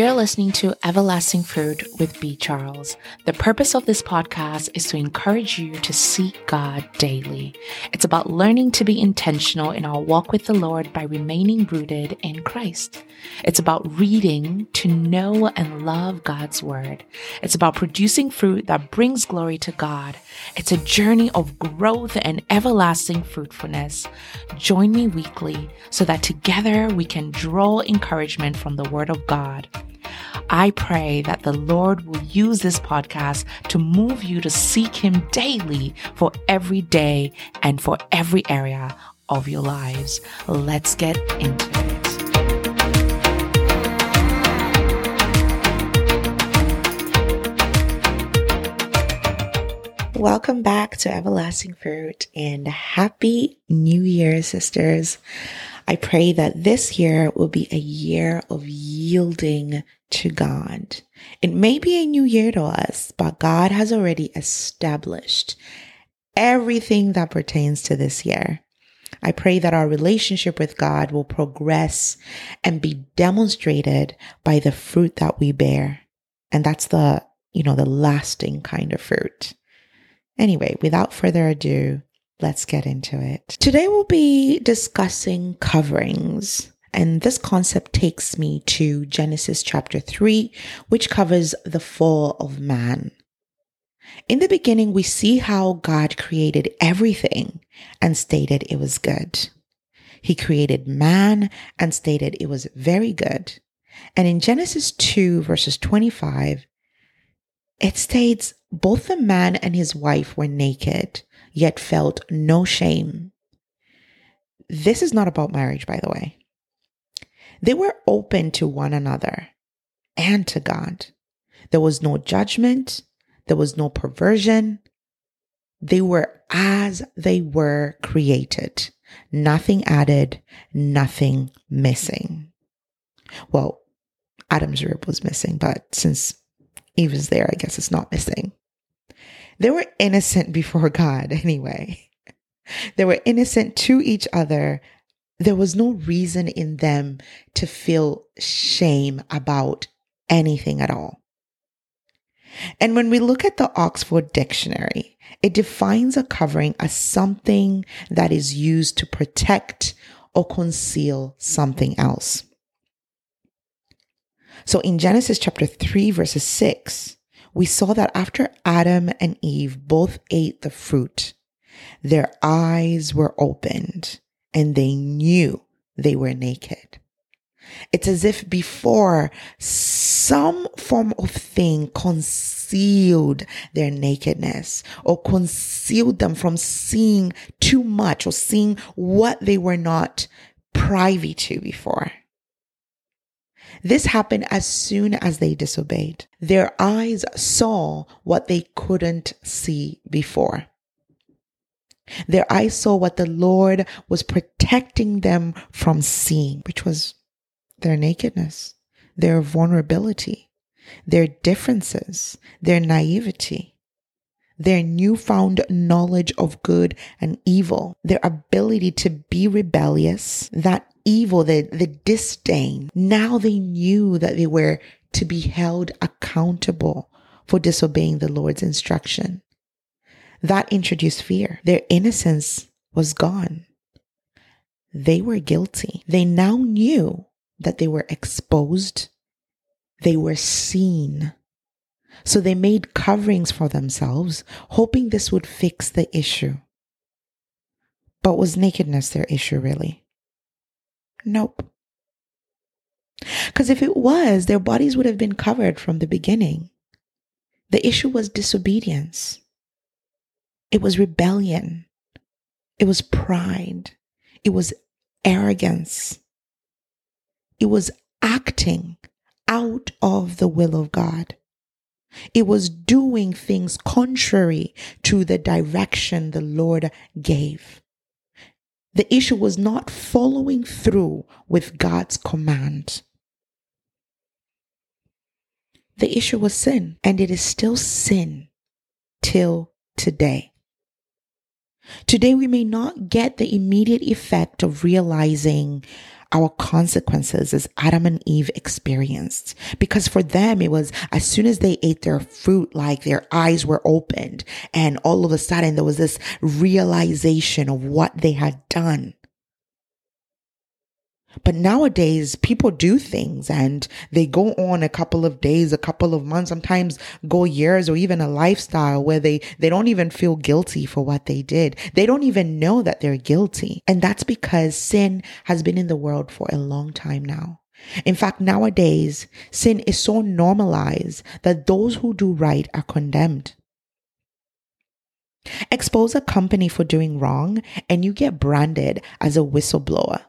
You're listening to Everlasting Fruit with B. Charles. The purpose of this podcast is to encourage you to seek God daily. It's about learning to be intentional in our walk with the Lord by remaining rooted in Christ. It's about reading to know and love God's Word. It's about producing fruit that brings glory to God. It's a journey of growth and everlasting fruitfulness. Join me weekly so that together we can draw encouragement from the Word of God. I pray that the Lord will use this podcast to move you to seek Him daily for every day and for every area of your lives. Let's get into it. Welcome back to Everlasting Fruit and Happy New Year, sisters. I pray that this year will be a year of yielding to God. It may be a new year to us, but God has already established everything that pertains to this year. I pray that our relationship with God will progress and be demonstrated by the fruit that we bear. And that's the, you know, the lasting kind of fruit. Anyway, without further ado, let's get into it. Today we'll be discussing coverings. And this concept takes me to Genesis chapter 3, which covers the fall of man. In the beginning, we see how God created everything and stated it was good. He created man and stated it was very good. And in Genesis 2, verses 25, it states, both the man and his wife were naked, yet felt no shame. This is not about marriage, by the way. They were open to one another and to God. There was no judgment, there was no perversion. They were as they were created, nothing added, nothing missing. Well, Adam's rib was missing, but since Eve is there, I guess it's not missing. They were innocent before God anyway. They were innocent to each other. There was no reason in them to feel shame about anything at all. And when we look at the Oxford Dictionary, it defines a covering as something that is used to protect or conceal something else. So in Genesis chapter 3, verses 6, we saw that after Adam and Eve both ate the fruit, their eyes were opened and they knew they were naked. It's as if before some form of thing concealed their nakedness or concealed them from seeing too much or seeing what they were not privy to before. This happened as soon as they disobeyed. Their eyes saw what they couldn't see before. Their eyes saw what the Lord was protecting them from seeing, which was their nakedness, their vulnerability, their differences, their naivety, their newfound knowledge of good and evil, their ability to be rebellious, that evil, the, the disdain. Now they knew that they were to be held accountable for disobeying the Lord's instruction. That introduced fear. Their innocence was gone. They were guilty. They now knew that they were exposed. They were seen. So they made coverings for themselves, hoping this would fix the issue. But was nakedness their issue really? Nope. Because if it was, their bodies would have been covered from the beginning. The issue was disobedience, it was rebellion, it was pride, it was arrogance, it was acting out of the will of God. It was doing things contrary to the direction the Lord gave. The issue was not following through with God's command. The issue was sin, and it is still sin till today. Today, we may not get the immediate effect of realizing our consequences as Adam and Eve experienced. Because for them, it was as soon as they ate their fruit, like their eyes were opened and all of a sudden there was this realization of what they had done. But nowadays, people do things and they go on a couple of days, a couple of months, sometimes go years or even a lifestyle where they, they don't even feel guilty for what they did. They don't even know that they're guilty. And that's because sin has been in the world for a long time now. In fact, nowadays, sin is so normalized that those who do right are condemned. Expose a company for doing wrong and you get branded as a whistleblower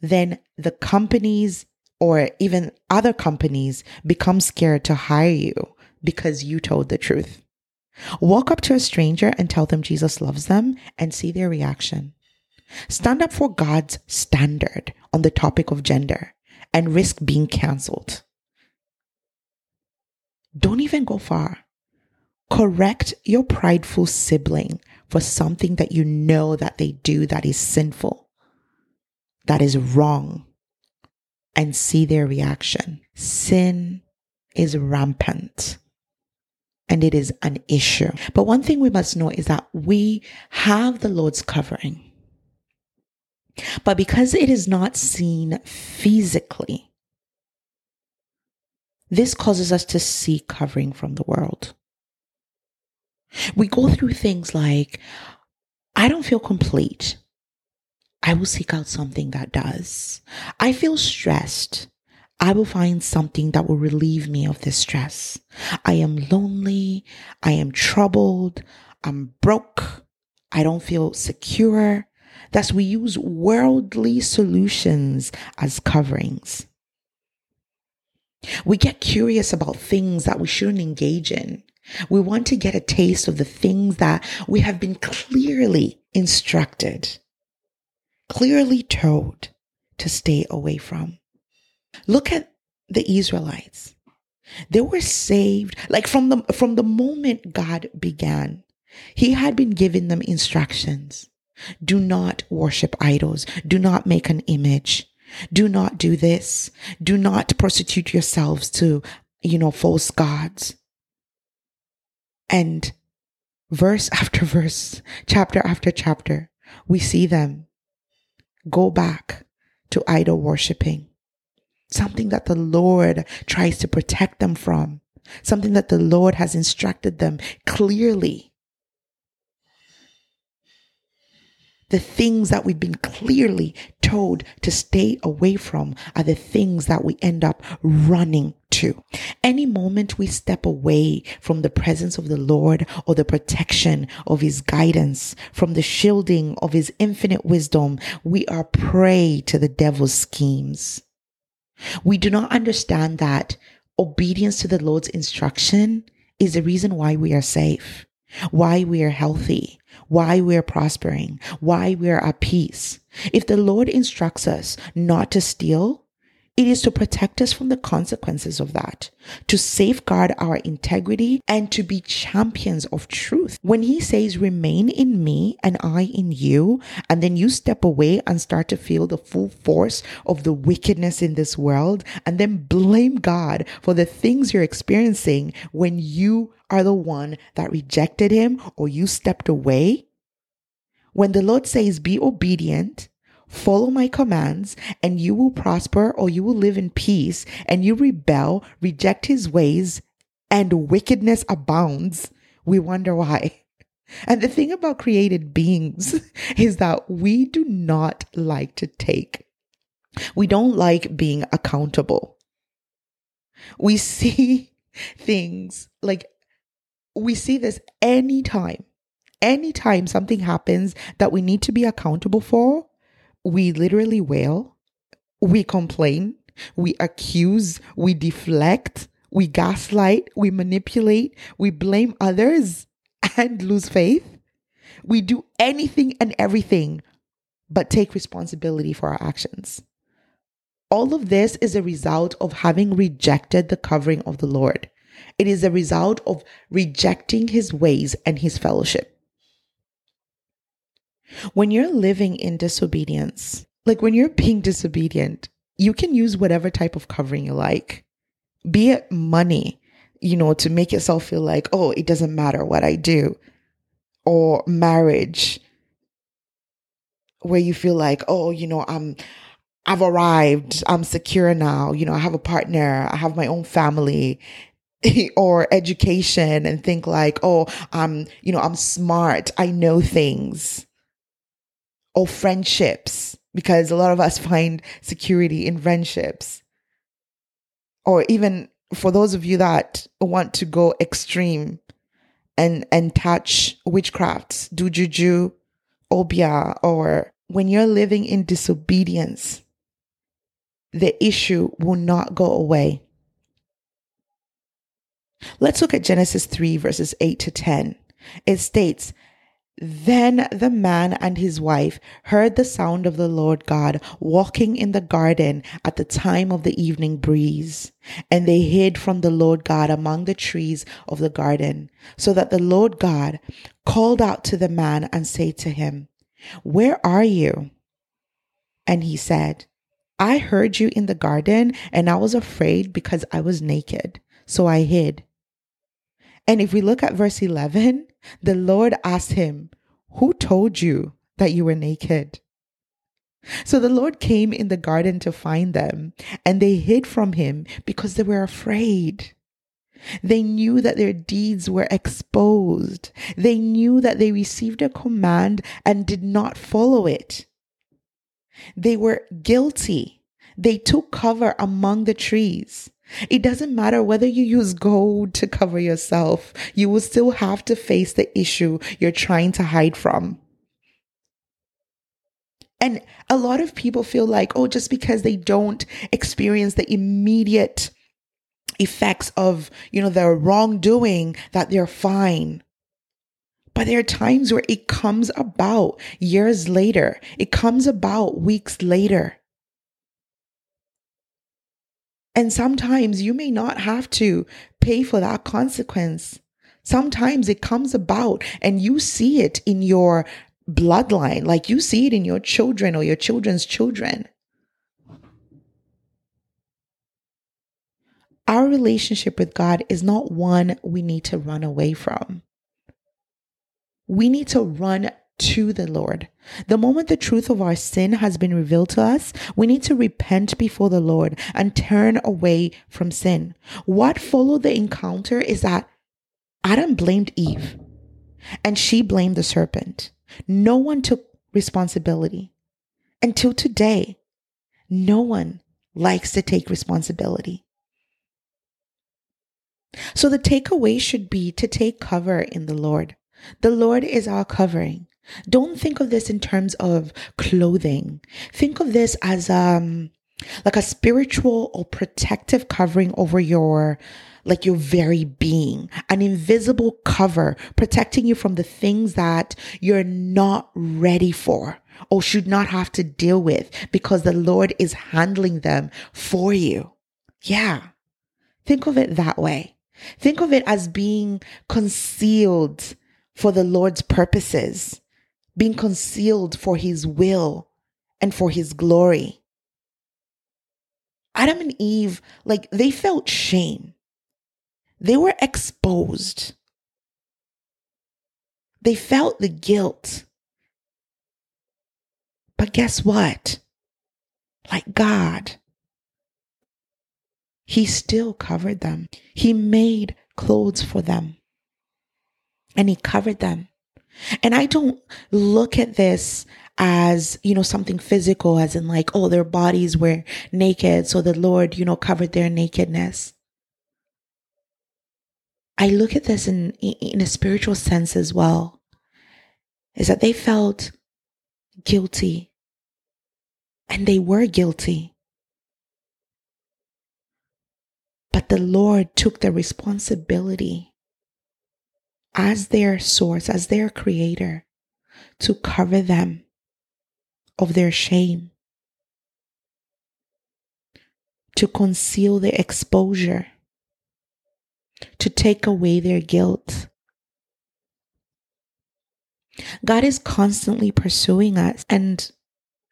then the companies or even other companies become scared to hire you because you told the truth. Walk up to a stranger and tell them Jesus loves them and see their reaction. Stand up for God's standard on the topic of gender and risk being canceled. Don't even go far. Correct your prideful sibling for something that you know that they do that is sinful that is wrong and see their reaction. Sin is rampant and it is an issue. But one thing we must know is that we have the Lord's covering. But because it is not seen physically, this causes us to seek covering from the world. We go through things like, I don't feel complete. I will seek out something that does. I feel stressed. I will find something that will relieve me of this stress. I am lonely. I am troubled. I'm broke. I don't feel secure. Thus, we use worldly solutions as coverings. We get curious about things that we shouldn't engage in. We want to get a taste of the things that we have been clearly instructed clearly told to stay away from. Look at the Israelites. They were saved like from the from the moment God began. He had been giving them instructions. Do not worship idols. Do not make an image. Do not do this. Do not prostitute yourselves to, you know, false gods. And verse after verse, chapter after chapter, we see them go back to idol worshiping. Something that the Lord tries to protect them from. Something that the Lord has instructed them clearly. The things that we've been clearly told to stay away from are the things that we end up running to. Any moment we step away from the presence of the Lord or the protection of his guidance, from the shielding of his infinite wisdom, we are prey to the devil's schemes. We do not understand that obedience to the Lord's instruction is the reason why we are safe, why we are healthy, why we're prospering, why we're at peace. If the Lord instructs us not to steal, it is to protect us from the consequences of that, to safeguard our integrity and to be champions of truth. When he says, remain in me and I in you, and then you step away and start to feel the full force of the wickedness in this world, and then blame God for the things you're experiencing when you are the one that rejected him or you stepped away. When the Lord says, be obedient, follow my commands, and you will prosper or you will live in peace, and you rebel, reject his ways, and wickedness abounds, we wonder why. And the thing about created beings is that we do not like to take. We don't like being accountable. We see things like we see this anytime, anytime something happens that we need to be accountable for, we literally wail, we complain, we accuse, we deflect, we gaslight, we manipulate, we blame others and lose faith. We do anything and everything but take responsibility for our actions. All of this is a result of having rejected the covering of the Lord. It is a result of rejecting his ways and his fellowship. When you're living in disobedience, like when you're being disobedient, you can use whatever type of covering you like, be it money, you know, to make yourself feel like, oh, it doesn't matter what I do, or marriage, where you feel like, oh, you know, I'm, I've arrived, I'm secure now, you know, I have a partner, I have my own family, or education and think like, oh, I'm, you know, I'm smart, I know things. Or friendships, because a lot of us find security in friendships. Or even for those of you that want to go extreme and and touch witchcraft, do juju, obia, or when you're living in disobedience, the issue will not go away. Let's look at Genesis 3, verses 8 to 10. It states, Then the man and his wife heard the sound of the Lord God walking in the garden at the time of the evening breeze. And they hid from the Lord God among the trees of the garden, so that the Lord God called out to the man and said to him, Where are you? And he said, I heard you in the garden, and I was afraid because I was naked, so I hid. And if we look at verse 11, the Lord asked him, Who told you that you were naked? So the Lord came in the garden to find them, and they hid from him because they were afraid. They knew that their deeds were exposed. They knew that they received a command and did not follow it. They were guilty. They took cover among the trees. It doesn't matter whether you use gold to cover yourself, you will still have to face the issue you're trying to hide from. And a lot of people feel like, oh, just because they don't experience the immediate effects of, you know, their wrongdoing, that they're fine. But there are times where it comes about years later. It comes about weeks later. And sometimes you may not have to pay for that consequence. Sometimes it comes about and you see it in your bloodline, like you see it in your children or your children's children. Our relationship with God is not one we need to run away from. We need to run to the Lord. The moment the truth of our sin has been revealed to us, we need to repent before the Lord and turn away from sin. What followed the encounter is that Adam blamed Eve and she blamed the serpent. No one took responsibility. Until today, no one likes to take responsibility. So the takeaway should be to take cover in the Lord. The Lord is our covering. Don't think of this in terms of clothing. Think of this as um like a spiritual or protective covering over your like your very being, an invisible cover protecting you from the things that you're not ready for or should not have to deal with because the Lord is handling them for you. Yeah. Think of it that way. Think of it as being concealed for the Lord's purposes being concealed for his will and for his glory. Adam and Eve, like they felt shame. They were exposed. They felt the guilt. But guess what? Like God, He still covered them. He made clothes for them and He covered them. And I don't look at this as, you know, something physical, as in like, oh, their bodies were naked. So the Lord, you know, covered their nakedness. I look at this in, in a spiritual sense as well, is that they felt guilty and they were guilty. But the Lord took the responsibility as their source, as their creator, to cover them of their shame, to conceal their exposure, to take away their guilt. God is constantly pursuing us, and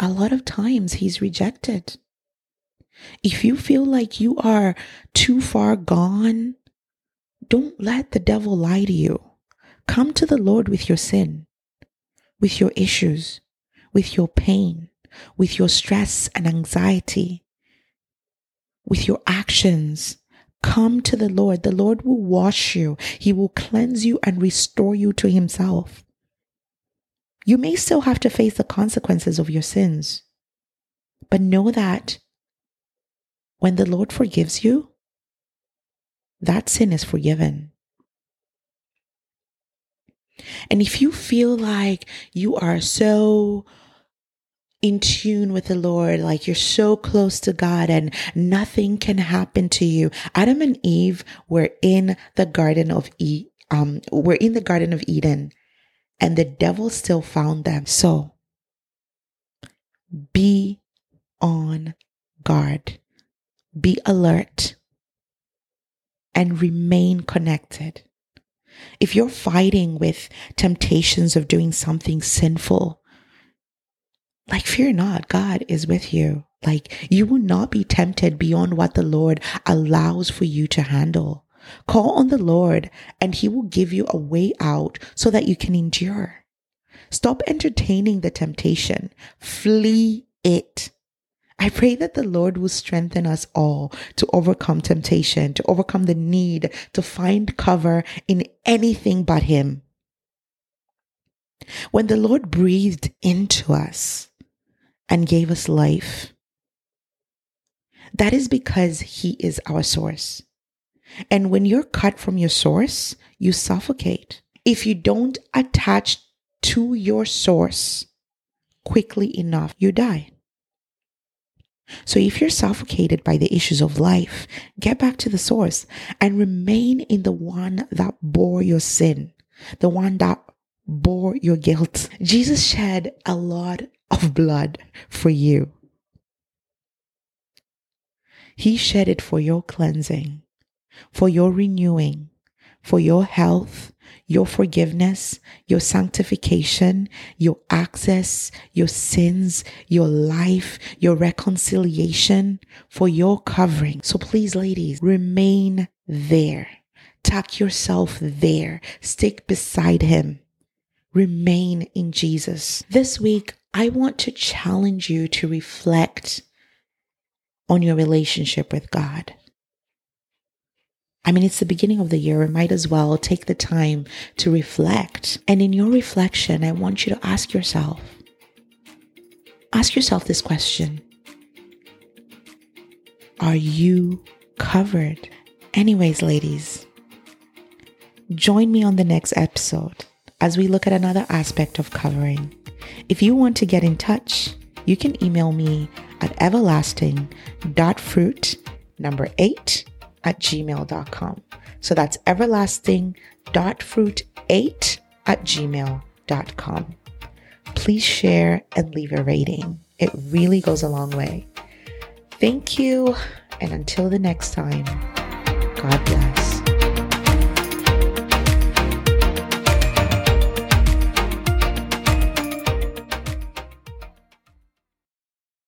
a lot of times He's rejected. If you feel like you are too far gone, don't let the devil lie to you. Come to the Lord with your sin, with your issues, with your pain, with your stress and anxiety, with your actions. Come to the Lord. The Lord will wash you. He will cleanse you and restore you to Himself. You may still have to face the consequences of your sins, but know that when the Lord forgives you, that sin is forgiven. And if you feel like you are so in tune with the Lord, like you're so close to God and nothing can happen to you. Adam and Eve were in the garden of e- um were in the garden of Eden and the devil still found them. So be on guard. Be alert and remain connected. If you're fighting with temptations of doing something sinful, like fear not, God is with you. Like you will not be tempted beyond what the Lord allows for you to handle. Call on the Lord and he will give you a way out so that you can endure. Stop entertaining the temptation. Flee it. I pray that the Lord will strengthen us all to overcome temptation, to overcome the need to find cover in anything but Him. When the Lord breathed into us and gave us life, that is because He is our source. And when you're cut from your source, you suffocate. If you don't attach to your source quickly enough, you die. So if you're suffocated by the issues of life, get back to the source and remain in the one that bore your sin, the one that bore your guilt. Jesus shed a lot of blood for you. He shed it for your cleansing, for your renewing, for your health, your forgiveness, your sanctification, your access, your sins, your life, your reconciliation, for your covering. So please, ladies, remain there. Tuck yourself there. Stick beside him. Remain in Jesus. This week, I want to challenge you to reflect on your relationship with God. I mean, it's the beginning of the year. We might as well take the time to reflect. And in your reflection, I want you to ask yourself ask yourself this question Are you covered? Anyways, ladies, join me on the next episode as we look at another aspect of covering. If you want to get in touch, you can email me at everlasting.fruit number eight at gmail.com. So that's everlasting.fruit8 at gmail.com. Please share and leave a rating. It really goes a long way. Thank you. And until the next time, God bless.